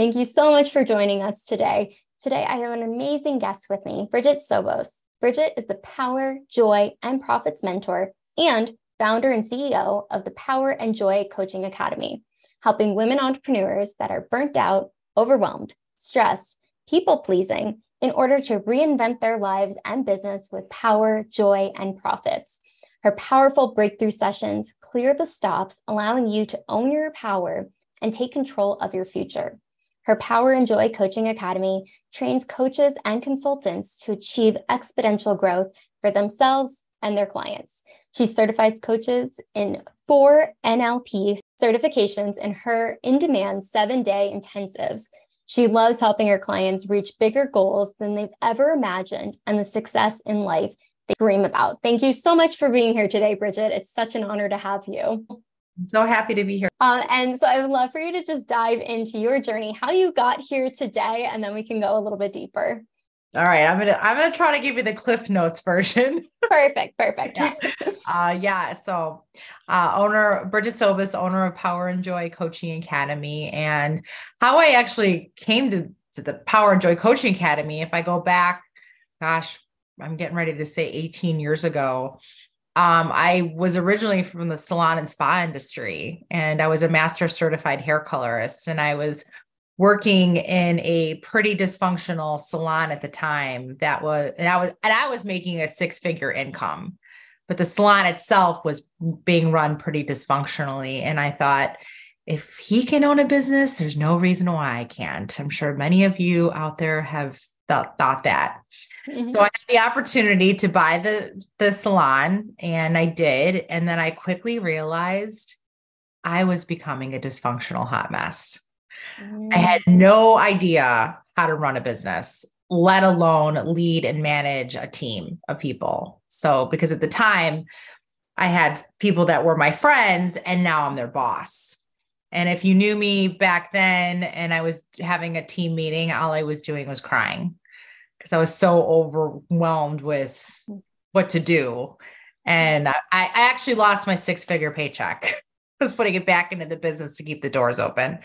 Thank you so much for joining us today. Today, I have an amazing guest with me, Brigette Sobus. Brigette is the Power, Joy, and Profits mentor and founder and CEO of the Power and Joy Coaching Academy, helping women entrepreneurs that are burnt out, overwhelmed, stressed, people pleasing in order to reinvent their lives and business with power, joy, and profits. Her powerful breakthrough sessions clear the stops, allowing you to own your power and take control of your future. Her Power and Joy Coaching Academy trains coaches and consultants to achieve exponential growth for themselves and their clients. She certifies coaches in four NLP certifications in her in demand seven day intensives. She loves helping her clients reach bigger goals than they've ever imagined and the success in life they dream about. Thank you so much for being here today, Brigette. It's such an honor to have you. I'm so happy to be here. Uh, and so I would love for you to just dive into your journey, how you got here today, and then we can go a little bit deeper. All right, I'm gonna I'm gonna try to give you the Cliff Notes version. Perfect, perfect. yeah. Uh, yeah. So, uh, owner Brigette Sobus, owner of Power and Joy Coaching Academy, and how I actually came to to the Power and Joy Coaching Academy. If I go back, gosh, I'm getting ready to say 18 years ago. Um, I was originally from the salon and spa industry, and I was a master certified hair colorist, and I was working in a pretty dysfunctional salon at the time that was and I was and I was making a six figure income but the salon itself was being run pretty dysfunctionally and I thought if he can own a business there's no reason why I can't. I'm sure many of you out there have thought, thought that mm-hmm. so I had the opportunity to buy the the salon and I did and then I quickly realized I was becoming a dysfunctional hot mess I had no idea how to run a business, let alone lead and manage a team of people. So, because at the time, I had people that were my friends, and now I'm their boss. And if you knew me back then and I was having a team meeting, all I was doing was crying because I was so overwhelmed with what to do. And I, I actually lost my six figure paycheck. I was putting it back into the business to keep the doors open.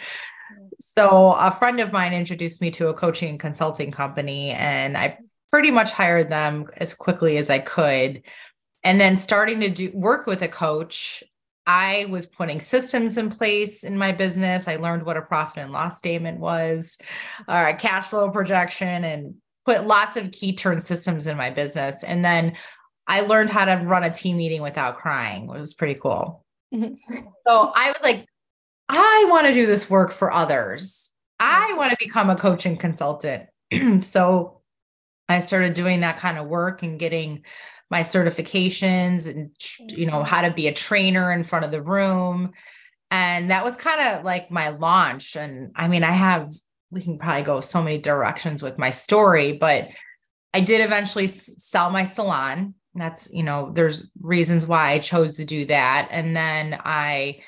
So a friend of mine introduced me to a coaching and consulting company, and I pretty much hired them as quickly as I could. And then starting to do work with a coach, I was putting systems in place in my business. I learned what a profit and loss statement was, or a cash flow projection, and put lots of key turn systems in my business. And then I learned how to run a team meeting without crying. It was pretty cool. Mm-hmm. So I was like, I want to do this work for others. I want to become a coaching consultant. so I started doing that kind of work and getting my certifications and you know how to be a trainer in front of the room and that was kind of like my launch and I mean I have we can probably go so many directions with my story but I did eventually sell my salon that's you know there's reasons why I chose to do that and then I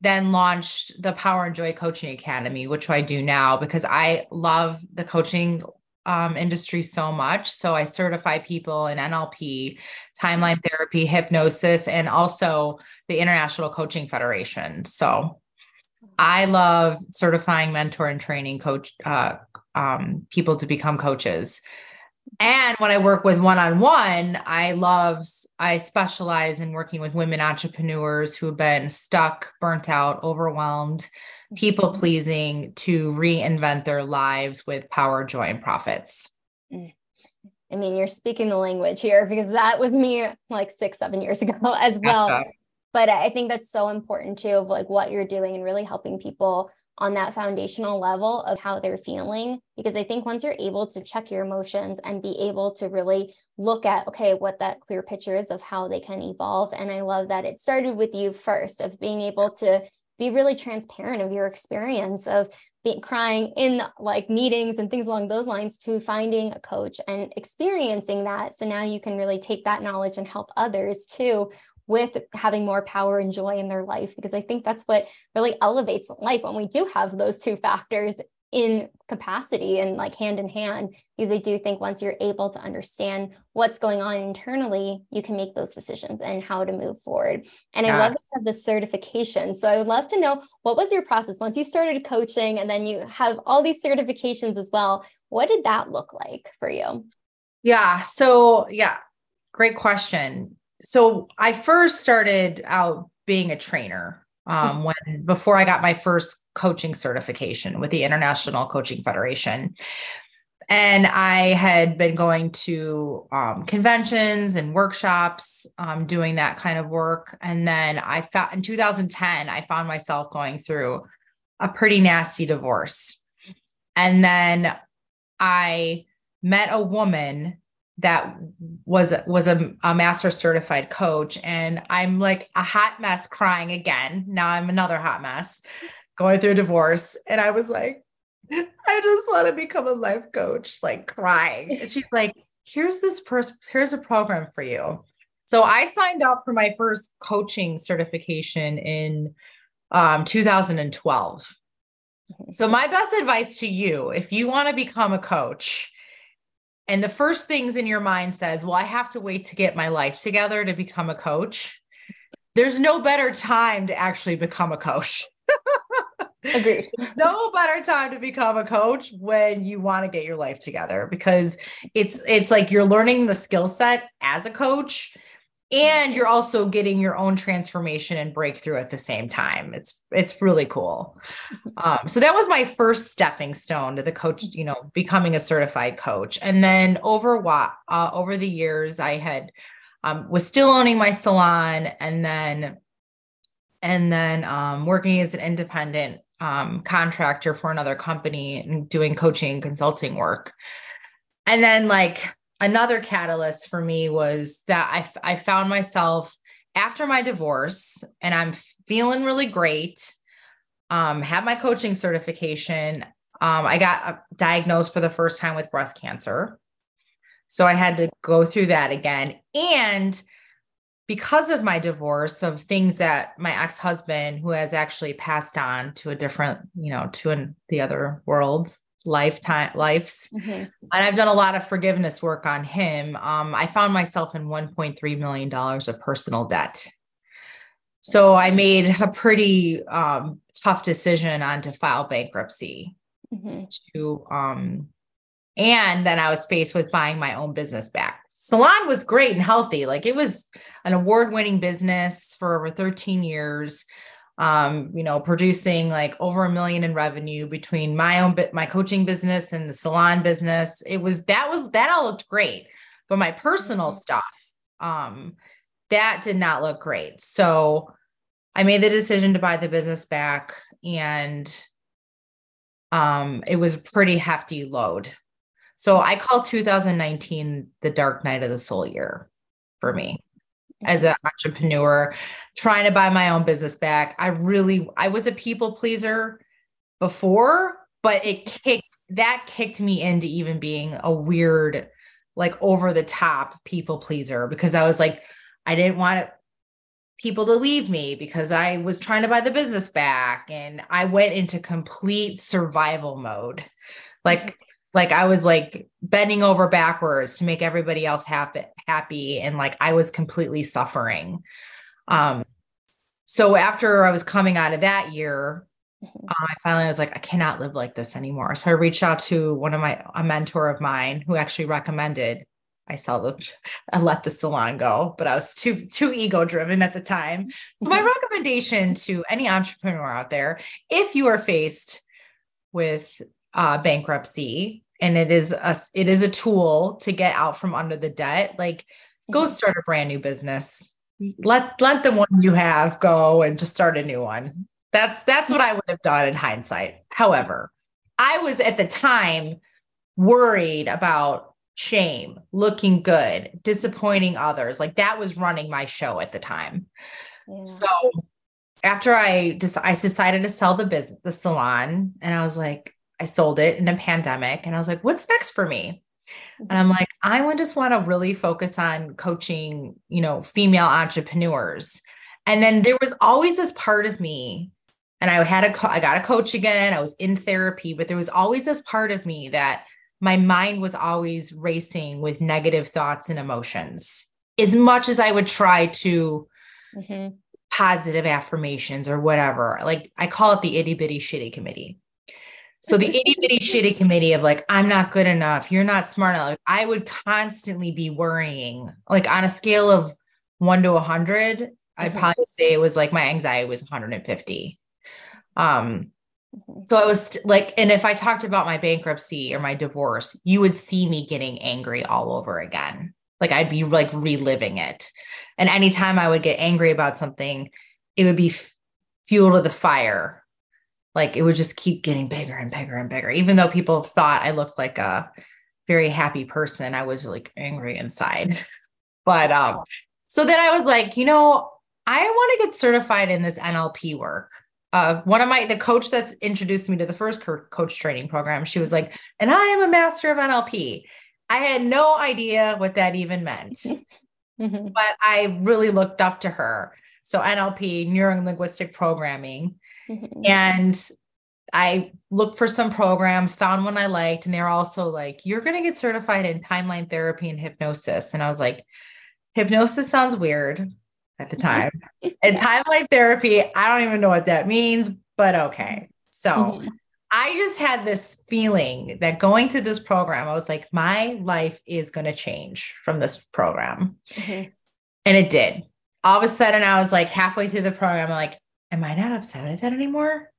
then launched the Power and Joy Coaching Academy, which I do now because I love the coaching um, industry so much. So I certify people in NLP, timeline therapy, hypnosis, and also the International Coaching Federation. So I love certifying, mentor, and training coach uh, um, people to become coaches. And when I work with one on one, I love, I specialize in working with women entrepreneurs who have been stuck, burnt out, overwhelmed, people mm-hmm. pleasing to reinvent their lives with power, joy, and profits. Mm. I mean, you're speaking the language here because that was me like six, seven years ago as well. But I think that's so important too of like what you're doing and really helping people on that foundational level of how they're feeling. Because I think once you're able to check your emotions and be able to really look at, okay, what that clear picture is of how they can evolve. And I love that it started with you first, of being able to be really transparent of your experience of being crying in like meetings and things along those lines to finding a coach and experiencing that. So now you can really take that knowledge and help others too with having more power and joy in their life because i think that's what really elevates life when we do have those two factors in capacity and like hand in hand because i do think once you're able to understand what's going on internally you can make those decisions and how to move forward. And yes. i love the certification. So i would love to know what was your process? Once you started coaching and then you have all these certifications as well what did that look like for you? Yeah so yeah great question so i first started out being a trainer um, when before I got my first coaching certification with the International Coaching Federation. And I had been going to um, conventions and workshops, um, doing that kind of work. And then I found in 2010, I found myself going through a pretty nasty divorce. And then I met a woman that was was a, a master certified coach. And i'm like a hot mess crying again. Now i'm another hot mess going through divorce. And i was like i just want to become a life coach like crying. And she's like here's this person here's a program for you. So i signed up for my first coaching certification in um, 2012 so my best advice to you if you want to become a coach and the first things in your mind says, well, I have to wait to get my life together to become a coach. There's no better time to actually become a coach. Agreed. no better time to become a coach when you want to get your life together because it's it's like you're learning the skill set as a coach and you're also getting your own transformation and breakthrough at the same time. It's it's really cool. Um, so that was my first stepping stone to the coach you know becoming a certified coach. And then over what uh, over the years i had um, was still owning my salon and then and then um, working as an independent um, contractor for another company and doing coaching and consulting work. And then like another catalyst for me was that I, I found myself after my divorce and I'm feeling really great. Um, had my coaching certification. Um, I got uh, diagnosed for the first time with breast cancer. So I had to go through that again. And because of my divorce, of things that my ex husband, who has actually passed on to a different, you know, to an, the other world, lifetime lives mm-hmm. and i've done a lot of forgiveness work on him. Um, i found myself in 1.3 million dollars of personal debt. So i made a pretty um, tough decision on to file bankruptcy mm-hmm. to um, and then i was faced with buying my own business back. Salon was great and healthy. Like it was an award-winning business for over 13 years um, you know, producing like over a million in revenue between my own bit, my coaching business and the salon business. It was that was that all looked great, but my personal mm-hmm. stuff, um, that did not look great. So I made the decision to buy the business back, and um, it was a pretty hefty load. So I call 2019 the dark night of the soul year for me as an entrepreneur trying to buy my own business back. I really i was a people pleaser before but it kicked that kicked me into even being a weird like over the top people pleaser because i was like i didn't want people to leave me because i was trying to buy the business back and i went into complete survival mode. Like like I was like bending over backwards to make everybody else happy happy and like I was completely suffering. Um so after I was coming out of that year, mm-hmm. uh, I finally was like, I cannot live like this anymore. So I reached out to one of my a mentor of mine who actually recommended I sell the I let the salon go, but I was too too ego driven at the time. So my mm-hmm. recommendation to any entrepreneur out there, if you are faced with uh, bankruptcy and it is a it is a tool to get out from under the debt like go mm-hmm. start a brand new business. Let let the one you have go and just start a new one. That's that's what i would have done in hindsight. However i was at the time worried about shame looking good disappointing others. Like that was running my show at the time. Yeah. so after I just I decided to sell the business, the salon, and I was like, I sold it in a pandemic, and I was like, what's next for me? And I'm like, I would just want to really focus on coaching, you know, female entrepreneurs. And then there was always this part of me, and I had a, I got a coach again. I was in therapy, but there was always this part of me that my mind was always racing with negative thoughts and emotions. As much as I would try to mm-hmm. positive affirmations or whatever, like I call it the itty bitty shitty committee. So the itty bitty shitty committee of like, I'm not good enough, you're not smart enough. I would constantly be worrying, like on a scale of one to a 100, I'd mm-hmm. probably say it was like my anxiety was 150. Um, mm-hmm. so I was like, and if I talked about my bankruptcy or my divorce, you would see me getting angry all over again. Like I'd be like reliving it. And anytime I would get angry about something, it would be f- fuel to the fire like it would just keep getting bigger and bigger and bigger. Even though people thought I looked like a very happy person, I was like angry inside. But um, so then I was like, you know, I want to get certified in this NLP work. Uh, one of my the coach that's introduced me to the first coach training program, she was like, and I am a master of NLP. I had no idea what that even meant, mm-hmm. but I really looked up to her. So NLP, neuro linguistic programming. Mm-hmm. And I looked for some programs, found one I liked, and they're also like, you're going to get certified in timeline therapy and hypnosis. And I was like, hypnosis sounds weird at the time. and timeline therapy, I don't even know what that means, but okay. So mm-hmm. I just had this feeling that going through this program, I was like, my life is going to change from this program. Mm-hmm. And it did. All of a sudden, I was like halfway through the program, I'm like, am I not upset at that anymore?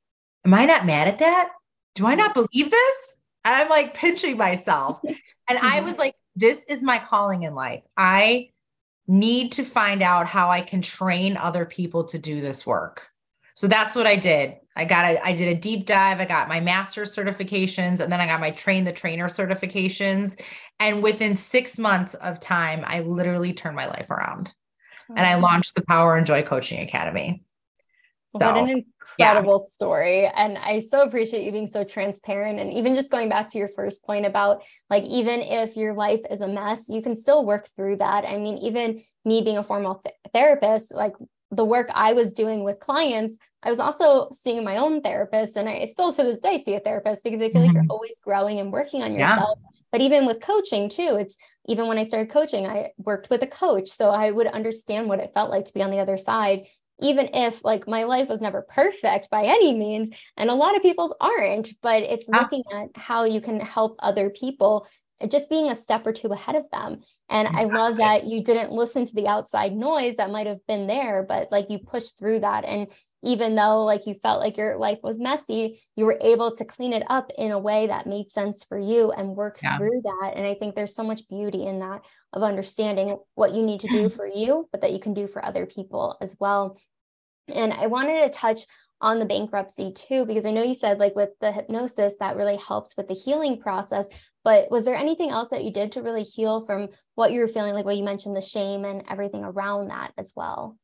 Am I not mad at that? Do I not believe this? And I'm like pinching myself. And I mm-hmm. was like, this is my calling in life. I need to find out how I can train other people to do this work. So that's what I did. I got a, I did a deep dive. I got my master's certifications and then I got my train the trainer certifications. And within six months of time, I literally turned my life around. And I launched the Power and Joy Coaching Academy. So, what an incredible yeah. story. And I so appreciate you being so transparent. And even just going back to your first point about like, even if your life is a mess, you can still work through that. I mean, even me being a formal th- therapist, like the work I was doing with clients, I was also seeing my own therapist. And I still to this day see a therapist because I feel mm-hmm. like you're mm-hmm. always growing and working on yourself. Yeah. But even with coaching too, it's even when I started coaching, I worked with a coach. So I would understand what it felt like to be on the other side even if like my life was never perfect by any means and a lot of people's aren't but it's ah. looking at how you can help other people just being a step or two ahead of them and exactly. i love that you didn't listen to the outside noise that might have been there but like you pushed through that and even though like you felt like your life was messy you were able to clean it up in a way that made sense for you and work yeah. through that. And i think there's so much beauty in that of understanding what you need to do mm. for you but that you can do for other people as well. And i wanted to touch on the bankruptcy too because i know you said like with the hypnosis that really helped with the healing process. But was there anything else that you did to really heal from what you were feeling? Like what you mentioned the shame and everything around that as well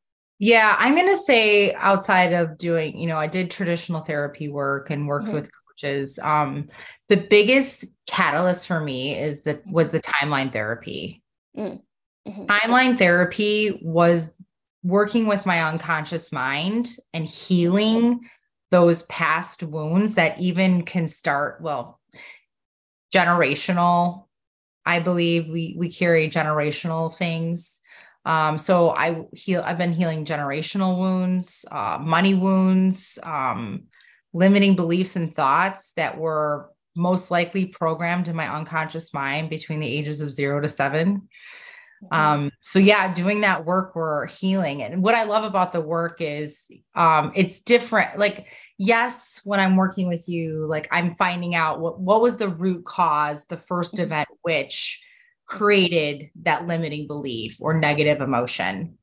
yeah, I'm going to say outside of doing, you know, I did traditional therapy work and worked mm-hmm. with coaches. Um, the biggest catalyst for me is that was the timeline therapy. Mm-hmm. mm-hmm. Timeline therapy was working with my unconscious mind and healing those past wounds that even can start, well, generational. I believe we we carry generational things um, so I heal, I've been healing generational wounds, uh, money wounds, um, limiting beliefs and thoughts that were most likely programmed in my unconscious mind between the ages of zero to 7 mm-hmm. Um, so yeah, doing that work, we're healing. And what I love about the work is um, it's different. Like, yes, when I'm working with you, like I'm finding out what, what was the root cause, the 1st mm-hmm. event, which created that limiting belief or negative emotion.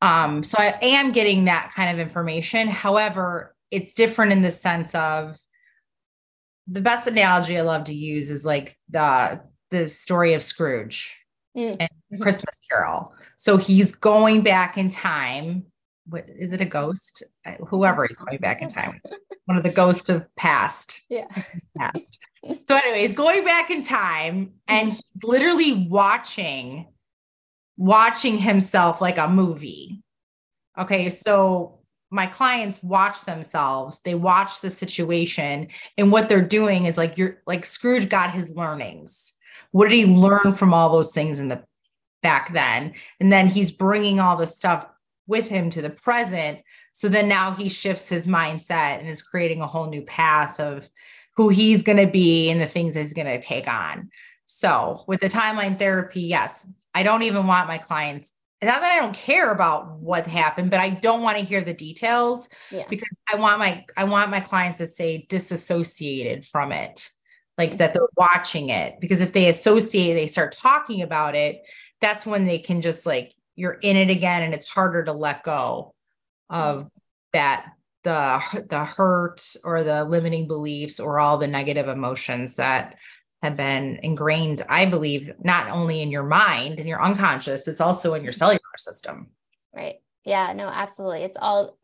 Um, so I am getting that kind of information. However, it's different in the sense of the best analogy I love to use is like the the story of Scrooge mm. and Christmas Carol. So he's going back in time what is it a ghost? Whoever he's going back in time. One of the ghosts of past. Yeah. Past. So, anyways, going back in time and mm-hmm. he's literally watching, watching himself like a movie. Okay. So my clients watch themselves, they watch the situation, and what they're doing is like you're like Scrooge got his learnings. What did he learn from all those things in the back then? And then he's bringing all the stuff with him to the present. So then now he shifts his mindset and is creating a whole new path of who he's going to be and the things he's going to take on. So with the timeline therapy, yes, I don't even want my clients not that I don't care about what happened, but I don't want to hear the details yeah. because I want my I want my clients to say disassociated from it, like that they're watching it. Because if they associate, they start talking about it, that's when they can just like you're in it again, and it's harder to let go of mm-hmm. that the the hurt or the limiting beliefs or all the negative emotions that have been ingrained, I believe, not only in your mind and your unconscious, it's also in your cellular system. Right. Yeah, no, absolutely. It's all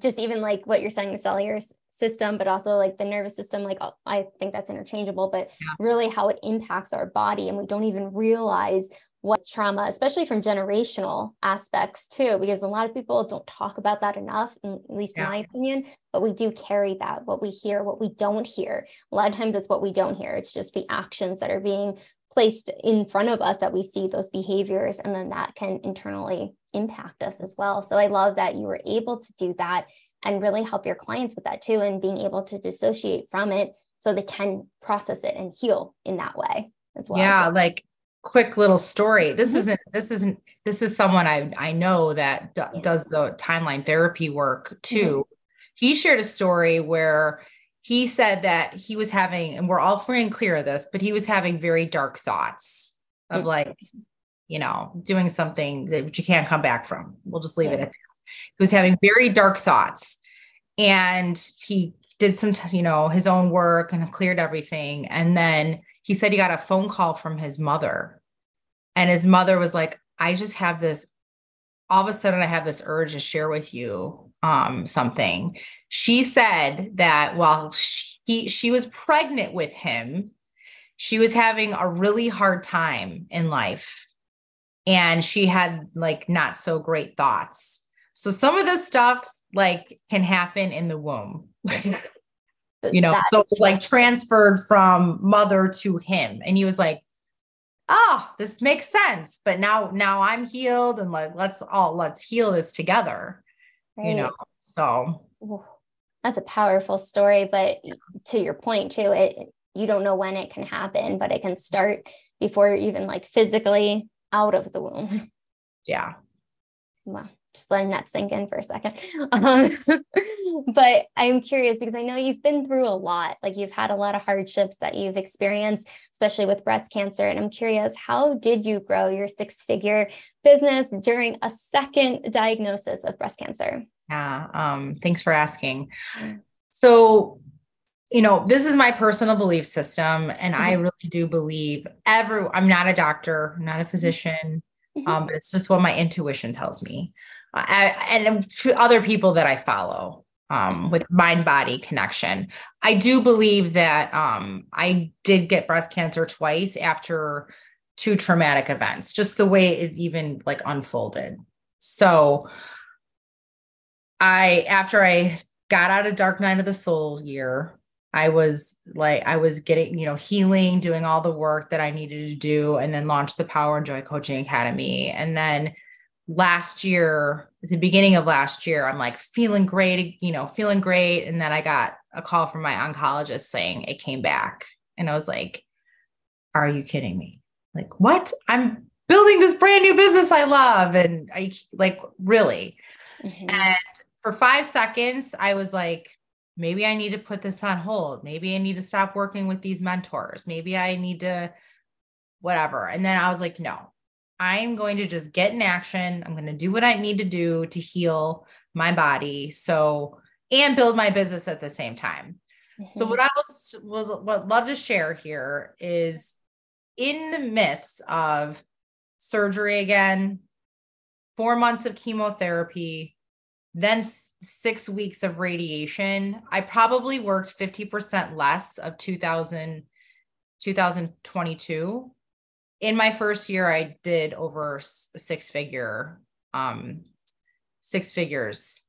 just even like what you're saying, the cellular system, but also like the nervous system. Like I think that's interchangeable, but yeah. really how it impacts our body. And we don't even realize what trauma, especially from generational aspects too, because a lot of people don't talk about that enough, at least yeah. in my opinion, but we do carry that, what we hear, what we don't hear. A lot of times it's what we don't hear. It's just the actions that are being placed in front of us that we see those behaviors, and then that can internally impact us as well. So I love that you were able to do that and really help your clients with that too, and being able to dissociate from it so they can process it and heal in that way as well. Yeah, like quick little story. This mm-hmm. isn't this isn't this is someone I I know that d- does the timeline therapy work too. Mm-hmm. He shared a story where he said that he was having and we're all free and clear of this, but he was having very dark thoughts of mm-hmm. like you know, doing something that you can't come back from. We'll just leave yeah. it at that. He was having very dark thoughts and he did some, t- you know, his own work and cleared everything. And then he said he got a phone call from his mother. And his mother was like, I just have this, all of a sudden, I have this urge to share with you um, something. She said that while she, she was pregnant with him, she was having a really hard time in life. And she had like not so great thoughts. So some of this stuff like can happen in the womb. you know so like transferred from mother to him. And he was like oh this makes sense but now now i'm healed and like let's all let's heal this together right. you know so. That's a powerful story but to your point too it you don't know when it can happen but it can start before you're even like physically out of the womb. Yeah. Wow just letting that sink in for a second. Um, but I'm curious because I know you've been through a lot. Like you've had a lot of hardships that you've experienced, especially with breast cancer. And I'm curious, how did you grow your six figure business during a second diagnosis of breast cancer? Yeah. Um, thanks for asking. So, you know, this is my personal belief system. And mm-hmm. I really do believe every, I'm not a doctor, I'm not a physician. Mm-hmm. Um, but it's just what my intuition tells me. I, and other people that I follow um, with mind body connection. I do believe that um, I did get breast cancer twice after two traumatic events, just the way it even like unfolded. So I, after I got out of Dark Night of the Soul year, I was like, I was getting, you know, healing, doing all the work that I needed to do, and then launched the Power and Joy Coaching Academy. And then last year, at the beginning of last year, I'm like feeling great, you know, feeling great. And then I got a call from my oncologist saying it came back. And I was like, are you kidding me? Like, what? I'm building this brand new business I love. And I like, really? Mm-hmm. And for five seconds, I was like, maybe I need to put this on hold. Maybe I need to stop working with these mentors. Maybe I need to, whatever. And then I was like, no, I'm going to just get in action. I'm going to do what I need to do to heal my body. So, and build my business at the same time. Mm-hmm. So, what I would, would love to share here is in the midst of surgery again, four months of chemotherapy, then six weeks of radiation. I probably worked 50% less of 2000, 2022. In my first year, I did over six figure, um, six figures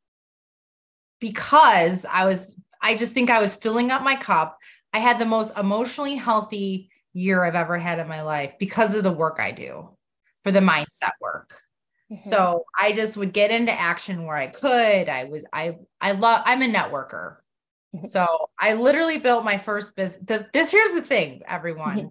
because I was, I just think I was filling up my cup. I had the most emotionally healthy year I've ever had in my life because of the work I do for the mindset work. Mm-hmm. So I just would get into action where I could. I was I I love I'm a networker. Mm-hmm. So I literally built my first business. This here's the thing, everyone, mm-hmm.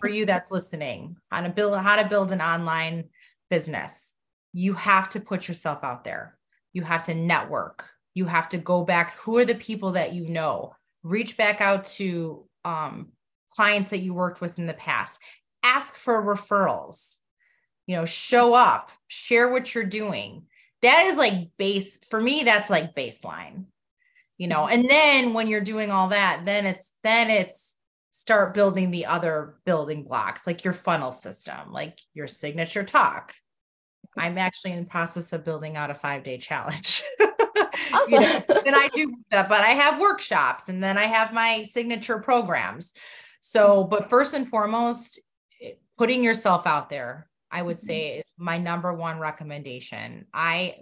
For you that's listening, on a build how to build an online business. You have to put yourself out there. You have to network. You have to go back. Who are the people that you know? Reach back out to um, clients that you worked with in the past. Ask for referrals you know, show up, share what you're doing. That is like base for me, that's like baseline, you know. And then when you're doing all that, then it's then it's start building the other building blocks, like your funnel system, like your signature talk. I'm actually in process of building out a five day challenge. Awesome. you know, and I do that, but I have workshops and then I have my signature programs. So, but first and foremost, putting yourself out there, I would mm-hmm. say is my number one recommendation. I,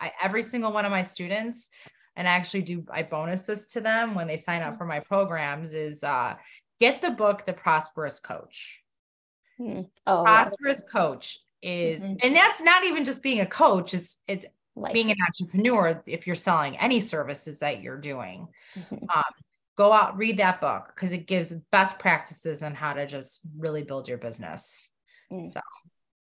I every single one of my students, and I actually do I bonus this to them when they sign up mm-hmm. for my programs is uh, get the book The Prosperous Coach. Hmm. Oh, Prosperous wow. Coach is, mm-hmm. and that's not even just being a coach. It's it's Life. being an entrepreneur. If you're selling any services that you're doing, mm-hmm. um, go out read that book because it gives best practices on how to just really build your business. Mm. So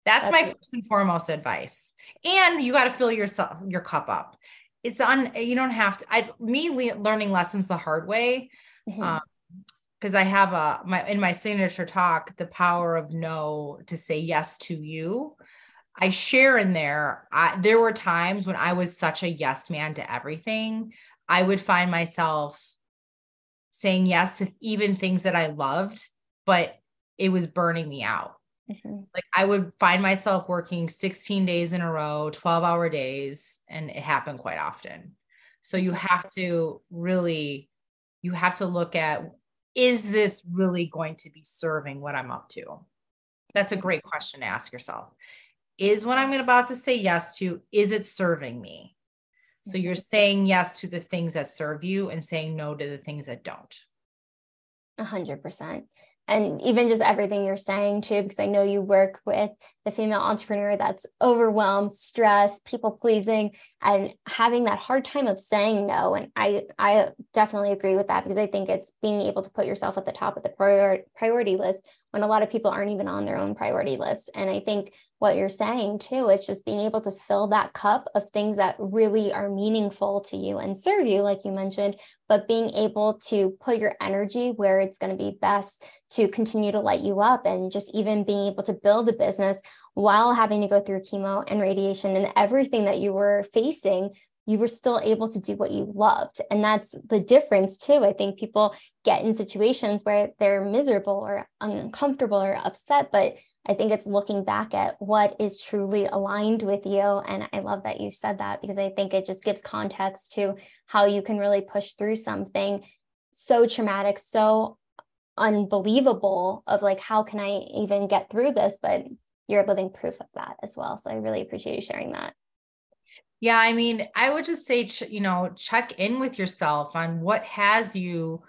that's, That's my first and foremost advice. And you got to fill yourself your cup up. It's on. You don't have to. I me le- learning lessons the hard way. Mm-hmm. Um, because I have a my in my signature talk, the power of no to say yes to you. I share in there. I, there were times when I was such a yes man to everything. I would find myself saying yes to even things that I loved, but it was burning me out. Mm-hmm. Like I would find myself working 16 days in a row, 12 hour days, and it happened quite often. So you have to really, you have to look at is this really going to be serving what I'm up to? That's a great question to ask yourself. Is what I'm about to say yes to, is it serving me? So you're mm-hmm. saying yes to the things that serve you and saying no to the things that don't. A hundred percent and even just everything you're saying too because i know you work with the female entrepreneur that's overwhelmed stressed people pleasing and having that hard time of saying no. And i i definitely agree with that because i think it's being able to put yourself at the top of the prior, priority list when a lot of people aren't even on their own priority list. And i think what you're saying too is just being able to fill that cup of things that really are meaningful to you and serve you like you mentioned but being able to put your energy where it's going to be best to continue to light you up and just even being able to build a business while having to go through chemo and radiation and everything that you were facing you were still able to do what you loved. And that's the difference too. I think people get in situations where they're miserable or uncomfortable or upset but i think it's looking back at what is truly aligned with you. And i love that you said that because i think it just gives context to how you can really push through something so traumatic so unbelievable of like how can i even get through this? But you're a living proof of that as well. So i really appreciate you sharing that yeah i mean i would just say you know check in with yourself on what has you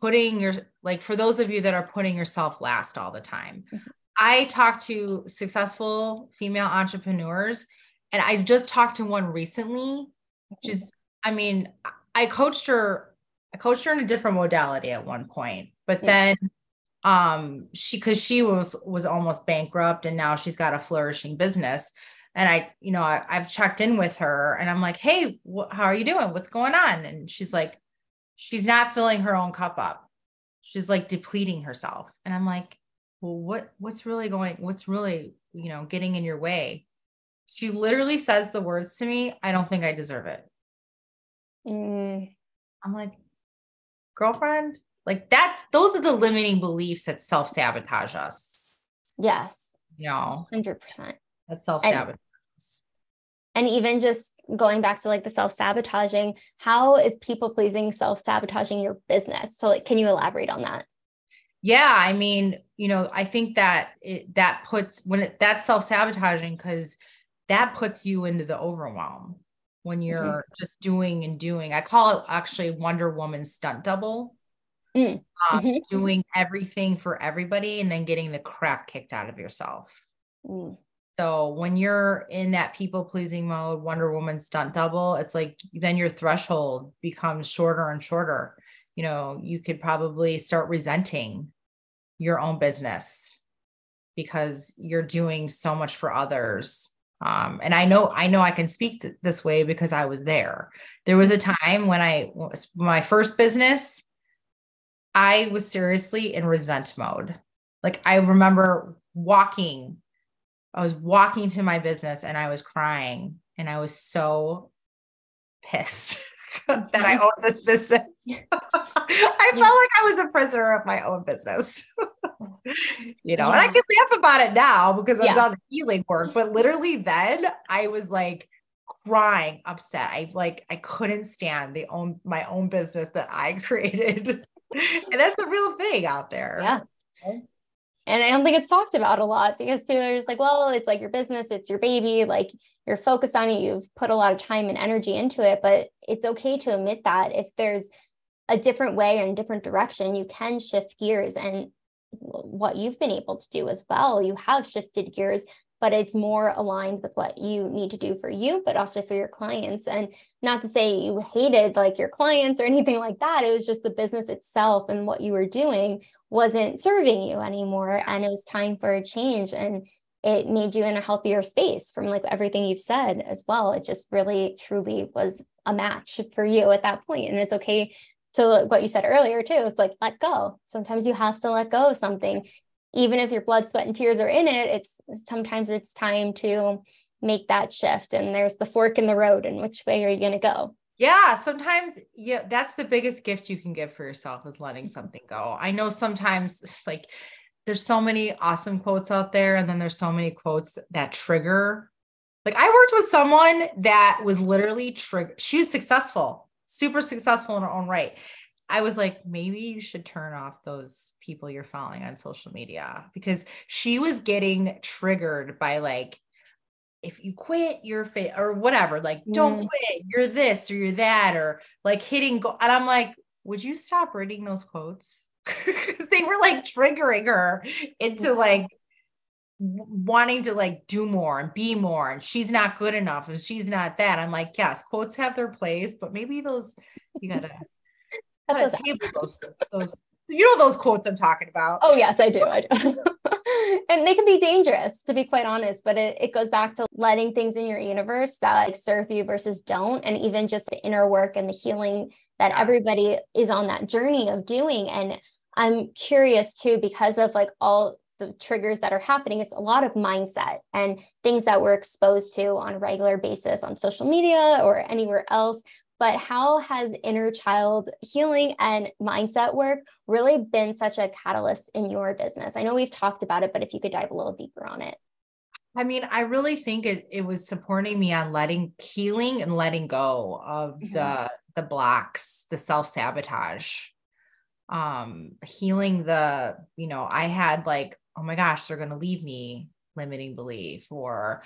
putting your like for those of you that are putting yourself last all the time. Mm-hmm. i talk to successful female entrepreneurs and i just talked to one recently She's, i mean i coached her i coached her in a different modality at one point but then um she because she was was almost bankrupt and now she's got a flourishing business and i you know I, have checked in with her and i'm like hey wh- how are you doing what's going on and she's like she's not filling her own cup up she's like depleting herself and i'm like well what what's really going what's really you know getting in your way she literally says the words to me i don't think i deserve it mm. i'm like girlfriend like that's those are the limiting beliefs that self-sabotage us. Yes. You know, 100%. That self-sabotage. and even just going back to like the self-sabotaging how is people pleasing self-sabotaging your business so like can you elaborate on that yeah i mean you know i think that it that puts when it that's self-sabotaging because that puts you into the overwhelm when mm-hmm. you're mm-hmm. just doing and doing i call it actually wonder woman stunt double mm. um, mm-hmm. doing everything for everybody and then getting the crap kicked out of yourself mm. So when you're in that people pleasing mode, Wonder Woman stunt double, it's like then your threshold becomes shorter and shorter. You know, you could probably start resenting your own business because you're doing so much for others. Um, and I know, I know I can speak th- this way because I was there. There was a time when I my first business, I was seriously in resent mode. Like I remember walking I was walking to my business and I was crying and I was so pissed that I mm-hmm. owned this business. I felt like I was a prisoner of my own business. you know, yeah. and I can laugh about it now because I've yeah. done healing work, but literally then I was like crying, upset. I like I couldn't stand the own my own business that I created. and that's the real thing out there. Yeah. And I don't think it's talked about a lot because people are just like, well, it's like your business, it's your baby, like you're focused on it, you've put a lot of time and energy into it. But it's okay to admit that if there's a different way and different direction, you can shift gears. And what you've been able to do as well, you have shifted gears but it's more aligned with what you need to do for you, but also for your clients. And not to say you hated like your clients or anything like that. It was just the business itself and what you were doing wasn't serving you anymore. And it was time for a change. And it made you in a healthier space from like everything you've said as well. It just really truly was a match for you at that point. And it's okay to what you said earlier too. It's like let go. Sometimes you have to let go of something even if your blood, sweat, and tears are in it, it's sometimes it's time to make that shift. And there's the fork in the road, and which way are you going to go? Yeah, sometimes yeah, that's the biggest gift you can give for yourself is letting mm-hmm. something go. I know sometimes it's like there's so many awesome quotes out there, and then there's so many quotes that trigger. Like I worked with someone that was literally trigger. She was successful, super successful in her own right. I was like, maybe you should turn off those people you're following on social media because she was getting triggered by like, if you quit, you're fit or whatever, like, mm. don't quit, you're this or you're that, or like hitting go. And I'm like, would you stop reading those quotes? Because they were like triggering her into like wanting to like do more and be more and she's not good enough and she's not that i'm like yes quotes have their place but maybe those you gotta those, those, you know those quotes I'm talking about. Oh yes, I do. I do. and they can be dangerous, to be quite honest. But it, it goes back to letting things in your universe that like serve you versus don't, and even just the inner work and the healing that yes. everybody is on that journey of doing. And I'm curious too, because of like all the triggers that are happening it's a lot of mindset and things that we're exposed to on a regular basis on social media or anywhere else but how has inner child healing and mindset work really been such a catalyst in your business? I know we've talked about it, but if you could dive a little deeper on it. I mean, I really think it, it was supporting me on letting healing and letting go of mm-hmm. the the blocks, the self-sabotage. Um, healing the, you know, I had like, oh my gosh, they're gonna leave me limiting belief, or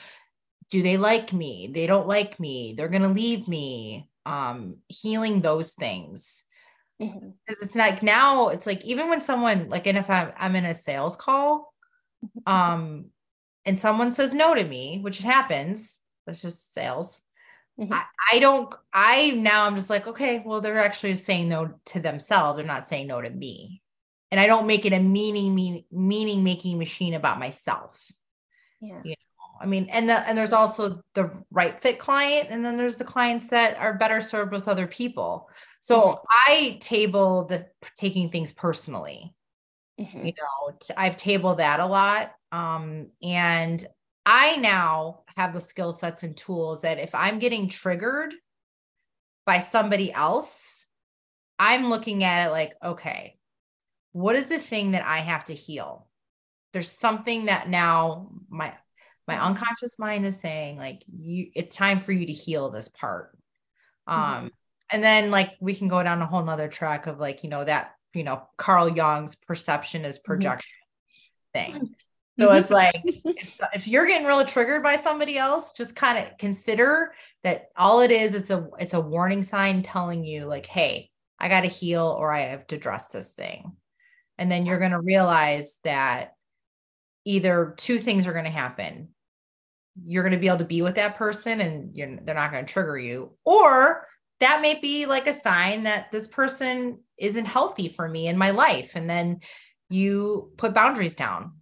do they like me? They don't like me, they're gonna leave me um healing those things. Because mm-hmm. it's like now it's like even when someone like and if I'm, I'm in a sales call mm-hmm. um and someone says no to me which happens that's just sales. Mm-hmm. I, I don't i now i'm just like okay well they're actually saying no to themselves. They're not saying no to me. And i don't make it a meaning mean, meaning making machine about myself. Yeah. You I mean, and the and there's also the right fit client, and then there's the clients that are better served with other people. So mm-hmm. I table the taking things personally. Mm-hmm. You know, I've tabled that a lot. Um, and I now have the skill sets and tools that if I'm getting triggered by somebody else, I'm looking at it like, okay, what is the thing that I have to heal? There's something that now my My mm-hmm. unconscious mind is saying, like, you, it's time for you to heal this part. Um, mm-hmm. and then like we can go down a whole nother track of like, you know, that, you know, Carl Jung's perception is mm-hmm. projection mm-hmm. thing. So it's like if, if, you're getting really triggered by somebody else, just kind of consider that all it is, it's a it's a warning sign telling you like, hey, I got to heal or I have to address this thing. And then you're going to realize that either two things are going to happen. You're going to be able to be with that person and they're not going to trigger you. Or that may be like a sign that this person isn't healthy for me in my life. And then you put boundaries down.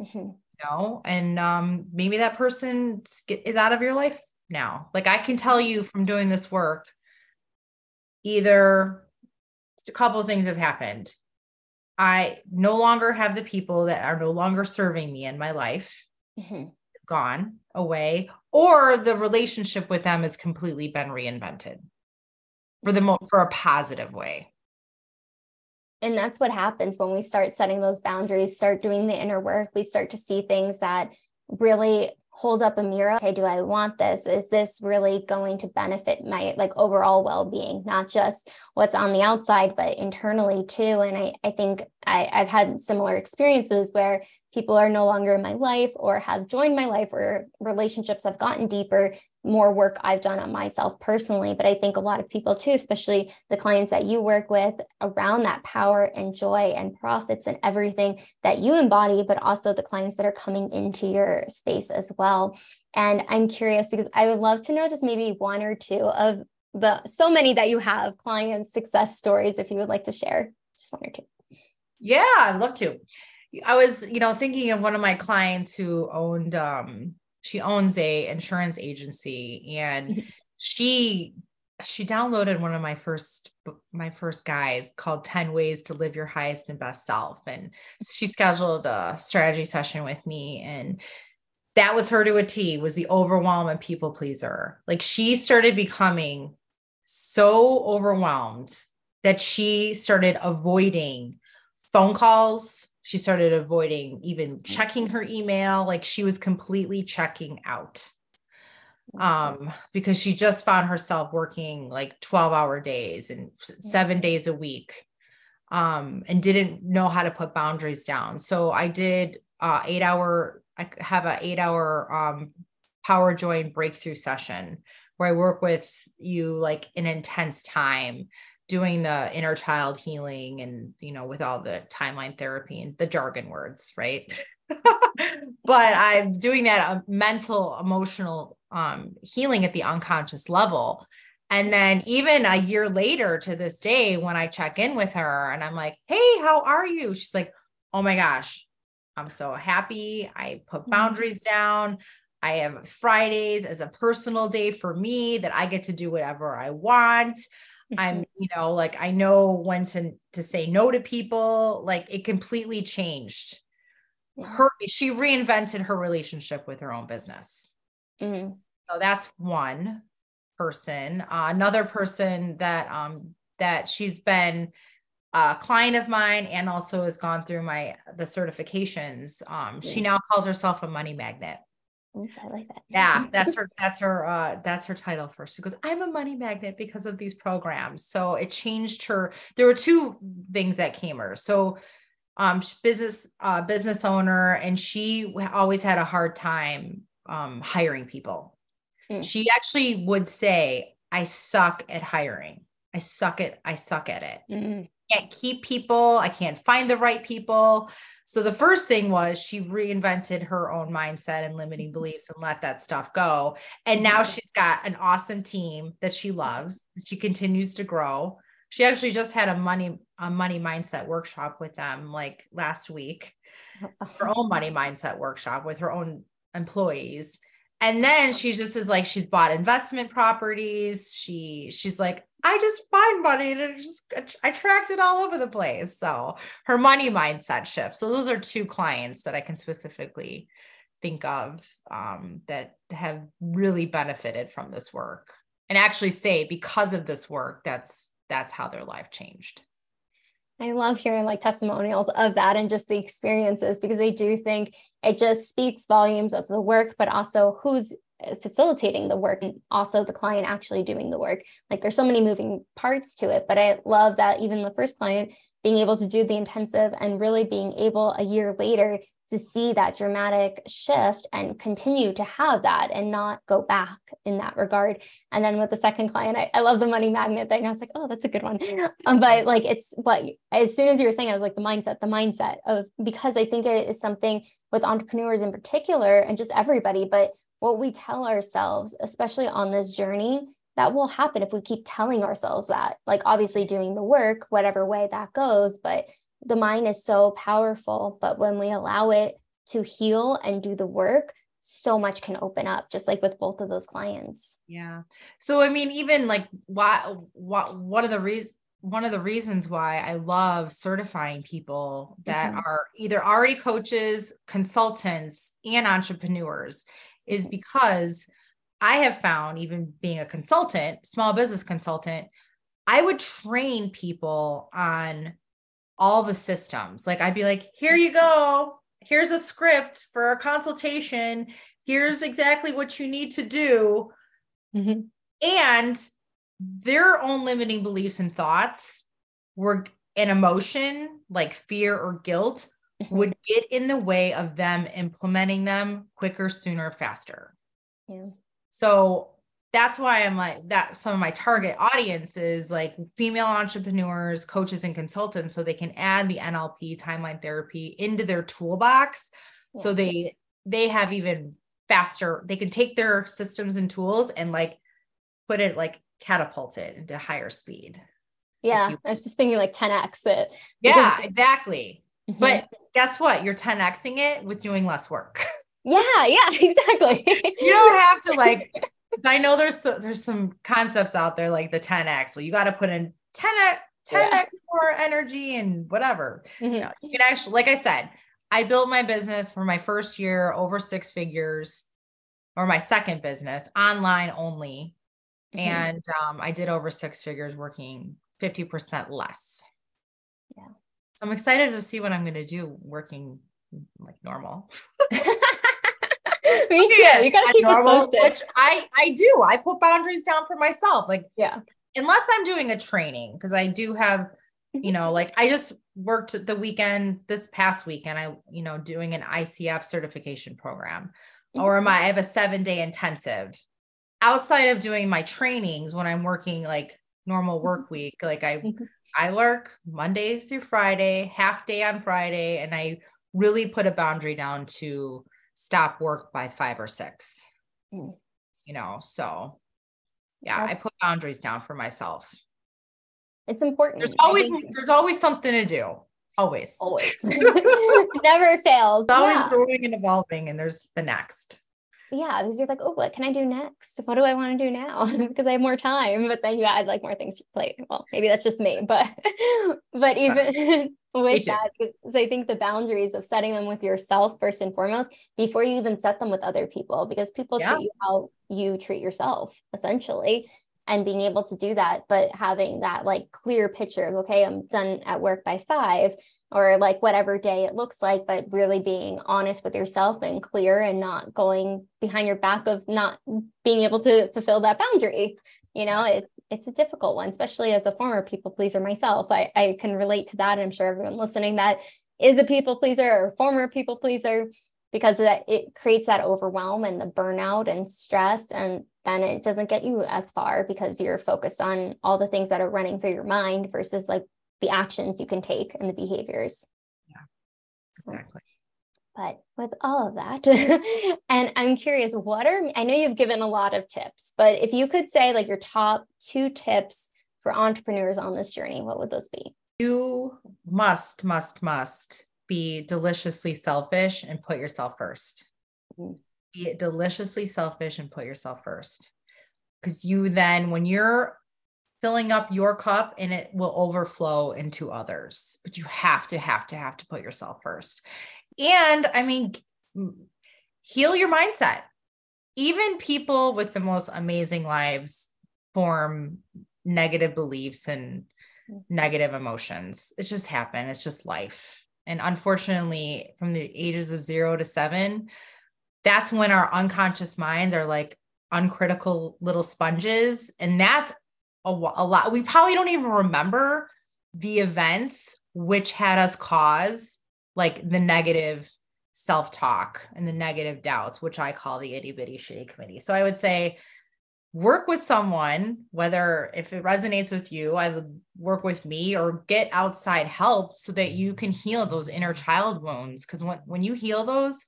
Mm-hmm. You know, and um, maybe that person is out of your life now. Like I can tell you from doing this work, either a couple of things have happened. I no longer have the people that are no longer serving me in my life mm-hmm. gone away, or the relationship with them has completely been reinvented for the mo- for a positive way. And that's what happens when we start setting those boundaries, start doing the inner work. We start to see things that really hold up a mirror okay do i want this? Is this really going to benefit my like overall well-being? Not just what's on the outside but internally too. And i, I think I, i've had similar experiences where people are no longer in my life or have joined my life or relationships have gotten deeper more work I've done on myself personally, but I think a lot of people too, especially the clients that you work with around that power and joy and profits and everything that you embody, but also the clients that are coming into your space as well. And I'm curious because I would love to know just maybe one or two of the so many that you have client success stories if you would like to share just one or two. Yeah, I'd love to. I was, you know, thinking of one of my clients who owned um she owns a insurance agency and mm-hmm. she she downloaded one of my first my first guys called 10 ways to live your highest and best self and she scheduled a strategy session with me and that was her to a T was the overwhelm and people pleaser like she started becoming so overwhelmed that she started avoiding phone calls she started avoiding even checking her email like she was completely checking out um because she just found herself working like 12 hour days and 7 days a week um and didn't know how to put boundaries down. So i did uh 8 hour i have a 8 hour um power joy and breakthrough session where i work with you like an intense time doing the inner child healing and you know with all the timeline therapy and the jargon words right? But i'm doing that uh, mental emotional um, healing at the unconscious level. And then even a year later to this day when i check in with her and i'm like hey how are you? She's like oh my gosh i'm so happy. I put mm-hmm. boundaries down. I have Fridays as a personal day for me that I get to do whatever I want. I'm mm-hmm. you know like i know when to to say no to people like it completely changed her she reinvented her relationship with her own business. Mm-hmm. so that's one person. Uh, another person that um that she's been a client of mine and also has gone through my the certifications um she now calls herself a money magnet I like that. yeah, that's her. That's her. Uh, that's her title first. She goes, "I'm a money magnet because of these programs." So it changed her. There were two things that came her. So, um, business uh, business owner, and she always had a hard time um, hiring people. Mm. She actually would say, "I suck at hiring. I suck at. I suck at it. Mm. Can't keep people. I can't find the right people." So the first thing was she reinvented her own mindset and limiting mm-hmm. beliefs and let that stuff go. And now mm-hmm. she's got an awesome team that she loves. She continues to grow. She actually just had a money a money mindset workshop with them like last week. Her own money mindset workshop with her own employees. And then she just is like she's bought investment properties. She she's like I just find money and it just I tracked it all over the place. So her money mindset shift. So those are two clients that I can specifically think of um, that have really benefited from this work and actually say because of this work that's that's how their life changed I love hearing like testimonials of that and just the experiences because I do think it just speaks volumes of the work, but also who's facilitating the work and also the client actually doing the work. Like there's so many moving parts to it, but I love that even the first client being able to do the intensive and really being able a year later to see that dramatic shift and continue to have that and not go back in that regard. And then with the second client, I, I love the money magnet thing. I was like, oh, that's a good one. Um, but like it's what as soon as you were saying, I was like the mindset, the mindset of because I think it is something with entrepreneurs in particular and just everybody, but what we tell ourselves, especially on this journey, that will happen if we keep telling ourselves that. Like obviously doing the work, whatever way that goes, but the mind is so powerful, but when we allow it to heal and do the work, so much can open up just like with both of those clients. Yeah. So I mean even like why what one of the reasons one of the reasons why I love certifying people that mm-hmm. are either already coaches, consultants, and entrepreneurs is because I have found, even being a consultant, small business consultant, I would train people on all the systems. Like I'd be like, here you go. Here's a script for a consultation. Here's exactly what you need to do. Mm-hmm. And their own limiting beliefs and thoughts were an emotion like fear or guilt mm-hmm. would get in the way of them implementing them quicker, sooner, faster. Yeah. So that's why I'm like that some of my target audience is like female entrepreneurs, coaches, and consultants, so they can add the NLP timeline therapy into their toolbox. Yeah. So they they have even faster, they can take their systems and tools and like put it like catapult it into higher speed. Yeah. I was just thinking like 10x it. Yeah, exactly. Mm-hmm. But guess what? You're 10xing it with doing less work. Yeah, yeah, exactly. you don't have to like I know there's there's some concepts out there like the 10x. Well, you got to put in 10x 10x yeah. more energy and whatever. Mm-hmm. You, know, you can actually, like I said, I built my business for my first year over six figures, or my second business online only, mm-hmm. and um, I did over six figures working 50% less. Yeah. So I'm excited to see what I'm going to do working like normal. Me too. You gotta keep normal, us posted. Which I I do. I put boundaries down for myself. Like yeah, unless I'm doing a training because I do have, you know, like I just worked the weekend this past weekend. I you know doing an ICF certification program, mm-hmm. or am I, I have a seven day intensive. Outside of doing my trainings, when I'm working like normal work mm-hmm. week, like I mm-hmm. I work Monday through Friday, half day on Friday, and I really put a boundary down to stop work by five or six. Mm. You know, so yeah, I put boundaries down for myself. It's important. There's always there's always something to do. Always. Always. Never fails. It's always yeah. growing and evolving, and there's the next yeah, because you're like, oh, what can I do next? What do I want to do now? because I have more time. But then you add like more things to plate. Well, maybe that's just me, but but even with that, because I think the boundaries of setting them with yourself first and foremost before you even set them with other people, because people yeah. treat you how you treat yourself, essentially and being able to do that but having that like clear picture of okay i'm done at work by five or like whatever day it looks like but really being honest with yourself and clear and not going behind your back of not being able to fulfill that boundary. You know it, it's a difficult one especially as a former people pleaser myself. I, I can relate to that. And i'm sure everyone listening that is a people pleaser or former people pleaser because that it creates that overwhelm and the burnout and stress and then it doesn't get you as far because you're focused on all the things that are running through your mind versus like the actions you can take and the behaviors. Yeah. Exactly. But with all of that and i'm curious what are i know you've given a lot of tips but if you could say like your top two tips for entrepreneurs on this journey what would those be? You must must must be deliciously selfish and put yourself 1st mm-hmm. Be deliciously selfish and put yourself first. Because you then, when you're filling up your cup and it will overflow into others, but you have to, have to, have to put yourself first. And I mean, heal your mindset. Even people with the most amazing lives form negative beliefs and negative emotions. It just happened. It's just life. And unfortunately, from the ages of zero to seven, that's when our unconscious minds are like uncritical little sponges. And that's a, a lot. We probably don't even remember the events which had us cause like the negative self talk and the negative doubts, which I call the itty bitty shitty committee. So I would say, work with someone, whether if it resonates with you, I would work with me or get outside help so that you can heal those inner child wounds. Because when, when you heal those,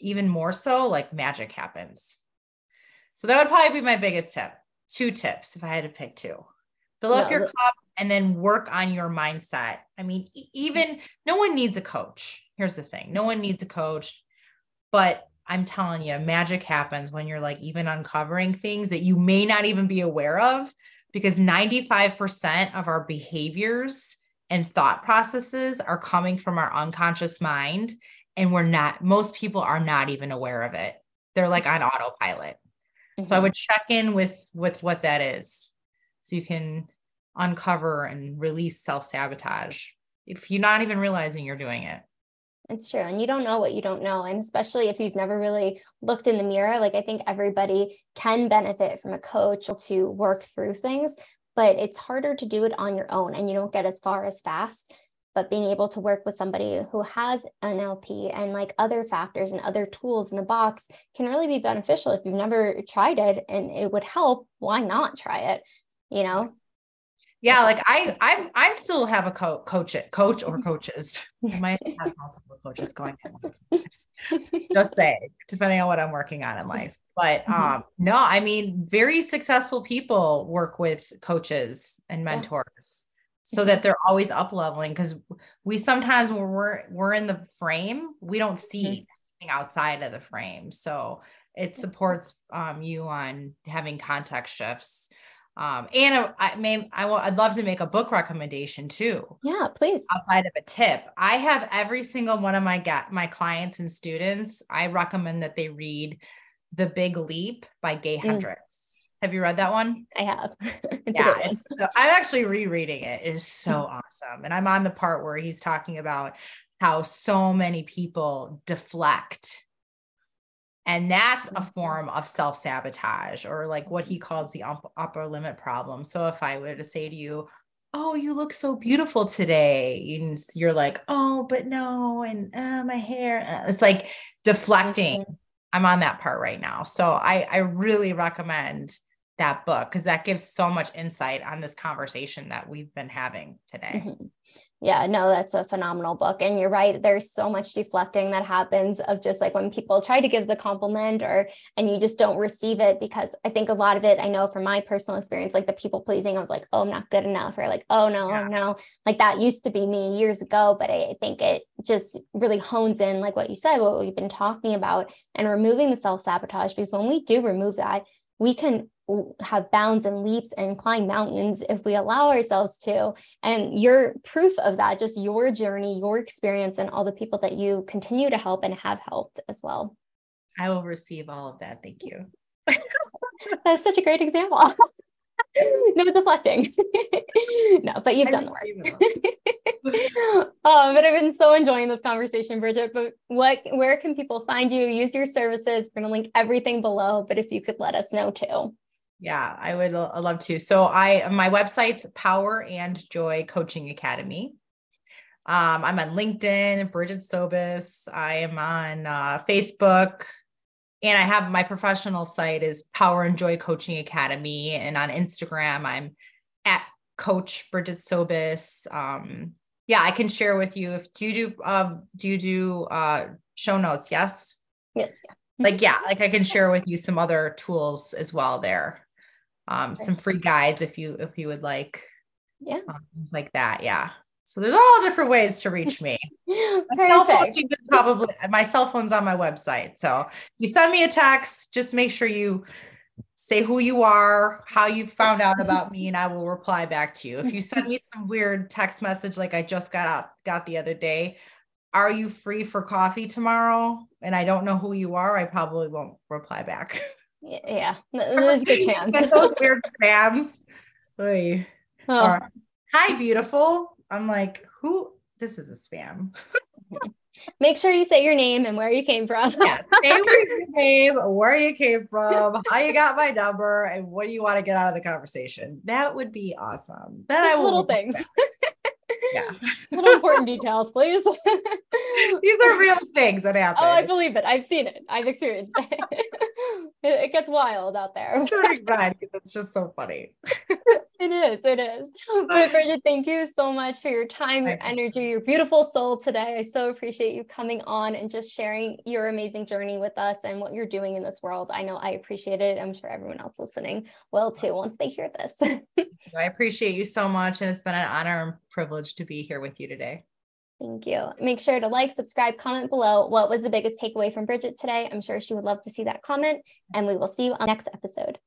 even more so, like magic happens. So that would probably be my biggest tip. Two tips if I had to pick two. Fill up your cup and then work on your mindset. I mean, even no one needs a coach. Here's the thing no one needs a coach, but I'm telling you, magic happens when you're like even uncovering things that you may not even be aware of because 95% of our behaviors and thought processes are coming from our unconscious mind. And we're not, most people are not even aware of it. They're like on autopilot. Mm-hmm. So I mm-hmm. would check in with with what that is. So you can uncover and release self-sabotage if you're not even realizing you're doing it. It's true. And you don't know what you don't know. And especially if you've never really looked in the mirror, like I think everybody can benefit from a coach to work through things, but it's harder to do it on your own and you don't get as far as fast. But being able to work with somebody who has NLP and like other factors and other tools in the box can really be beneficial. If you've never tried it and it would help, why not try it? You know? Yeah like i i i still have a co- coach it coach or coaches. I might have multiple coaches going just say depending on what i'm working on in life. But mm-hmm. um no i mean very successful people work with coaches and mentors so that they're always up leveling because we sometimes when we're we're in the frame we don't see mm-hmm. anything outside of the frame. So it supports um, you on having context shifts um, and I may I will I'd love to make a book recommendation too. Yeah, please. Outside of a tip, I have every single one of my get my clients and students. I recommend that they read The Big Leap by Gay mm. Hendricks. Have you read that one? I have. yeah, it's so, I'm actually rereading it. It is so awesome, and I'm on the part where he's talking about how so many people deflect and that's a mm-hmm. form of self sabotage or like what he calls the upper limit problem. So if I were to say to you, Oh, you look so beautiful today, and you're like, Oh, but no, and uh, my hair, uh, it's like deflecting. Mm-hmm. I'm on that part right now. So I, I really recommend that book because that gives so much insight on this conversation that we've been having today. Mm-hmm yeah no that's a phenomenal book and you're right there's so much deflecting that happens of just like when people try to give the compliment or and you just don't receive it because i think a lot of it i know from my personal experience like the people pleasing of like oh i'm not good enough or like oh no yeah. no like that used to be me years ago but I, I think it just really hones in like what you said what we've been talking about and removing the self-sabotage because when we do remove that we can have bounds and leaps and climb mountains if we allow ourselves to. And you're proof of that, just your journey, your experience, and all the people that you continue to help and have helped as well. I will receive all of that. Thank you. That's such a great example. no deflecting. no, but you've I done the work. um, but I've been so enjoying this conversation, Brigette. But what where can people find you? Use your services. We're gonna link everything below, but if you could let us know too. Yeah, I would love to. So I my website's Power and Joy Coaching Academy. Um, I'm on LinkedIn, Brigette Sobus. I am on uh, Facebook, and I have my professional site is Power and Joy Coaching Academy, and on Instagram I'm at Coach Brigette Sobus. Um, yeah, I can share with you if do you do um, do you do uh, show notes? Yes. Yes. Yeah. Like yeah, like I can share with you some other tools as well there um, some free guides if you if you would like yeah. um, things like that yeah. So there's all different ways to reach me. My cell phone probably my cell phone's on my website. So you send me a text just make sure you say who you are how you found out about me and i will reply back to you. If you send me some weird text message like i just got out got the other day are you free for coffee tomorrow? and i don't know who you are i probably won't reply back yeah, there's a good chance. Those weird spams. Oy. Oh. Hi, hi, beautiful. I'm like, who? This is a spam. Make sure you say your name and where you came from. yeah, say your name, where you came from, how you got my number, and what do you want to get out of the conversation. That would be awesome. Then I will little things. Yeah. Little important details, please. These are real things that happen. Oh, I believe it. I've seen it. I've experienced it. it, gets wild out there. because it's just so funny. it is. It is. But Brigette, thank you so much for your time, your energy, your beautiful soul today. I so appreciate you coming on and just sharing your amazing journey with us and what you're doing in this world. I know I appreciate it. I'm sure everyone else listening will too once they hear this. I appreciate you so much. And it's been an honor privilege to be here with you today. Thank you. Make sure to like, subscribe, comment below. What was the biggest takeaway from Brigette today? I'm sure she would love to see that comment. And we will see you on the next episode.